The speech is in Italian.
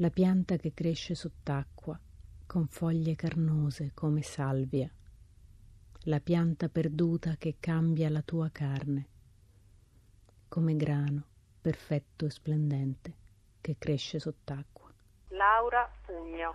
la pianta che cresce sott'acqua con foglie carnose come salvia, la pianta perduta che cambia la tua carne, come grano perfetto e splendente che cresce sott'acqua. Laura Pugno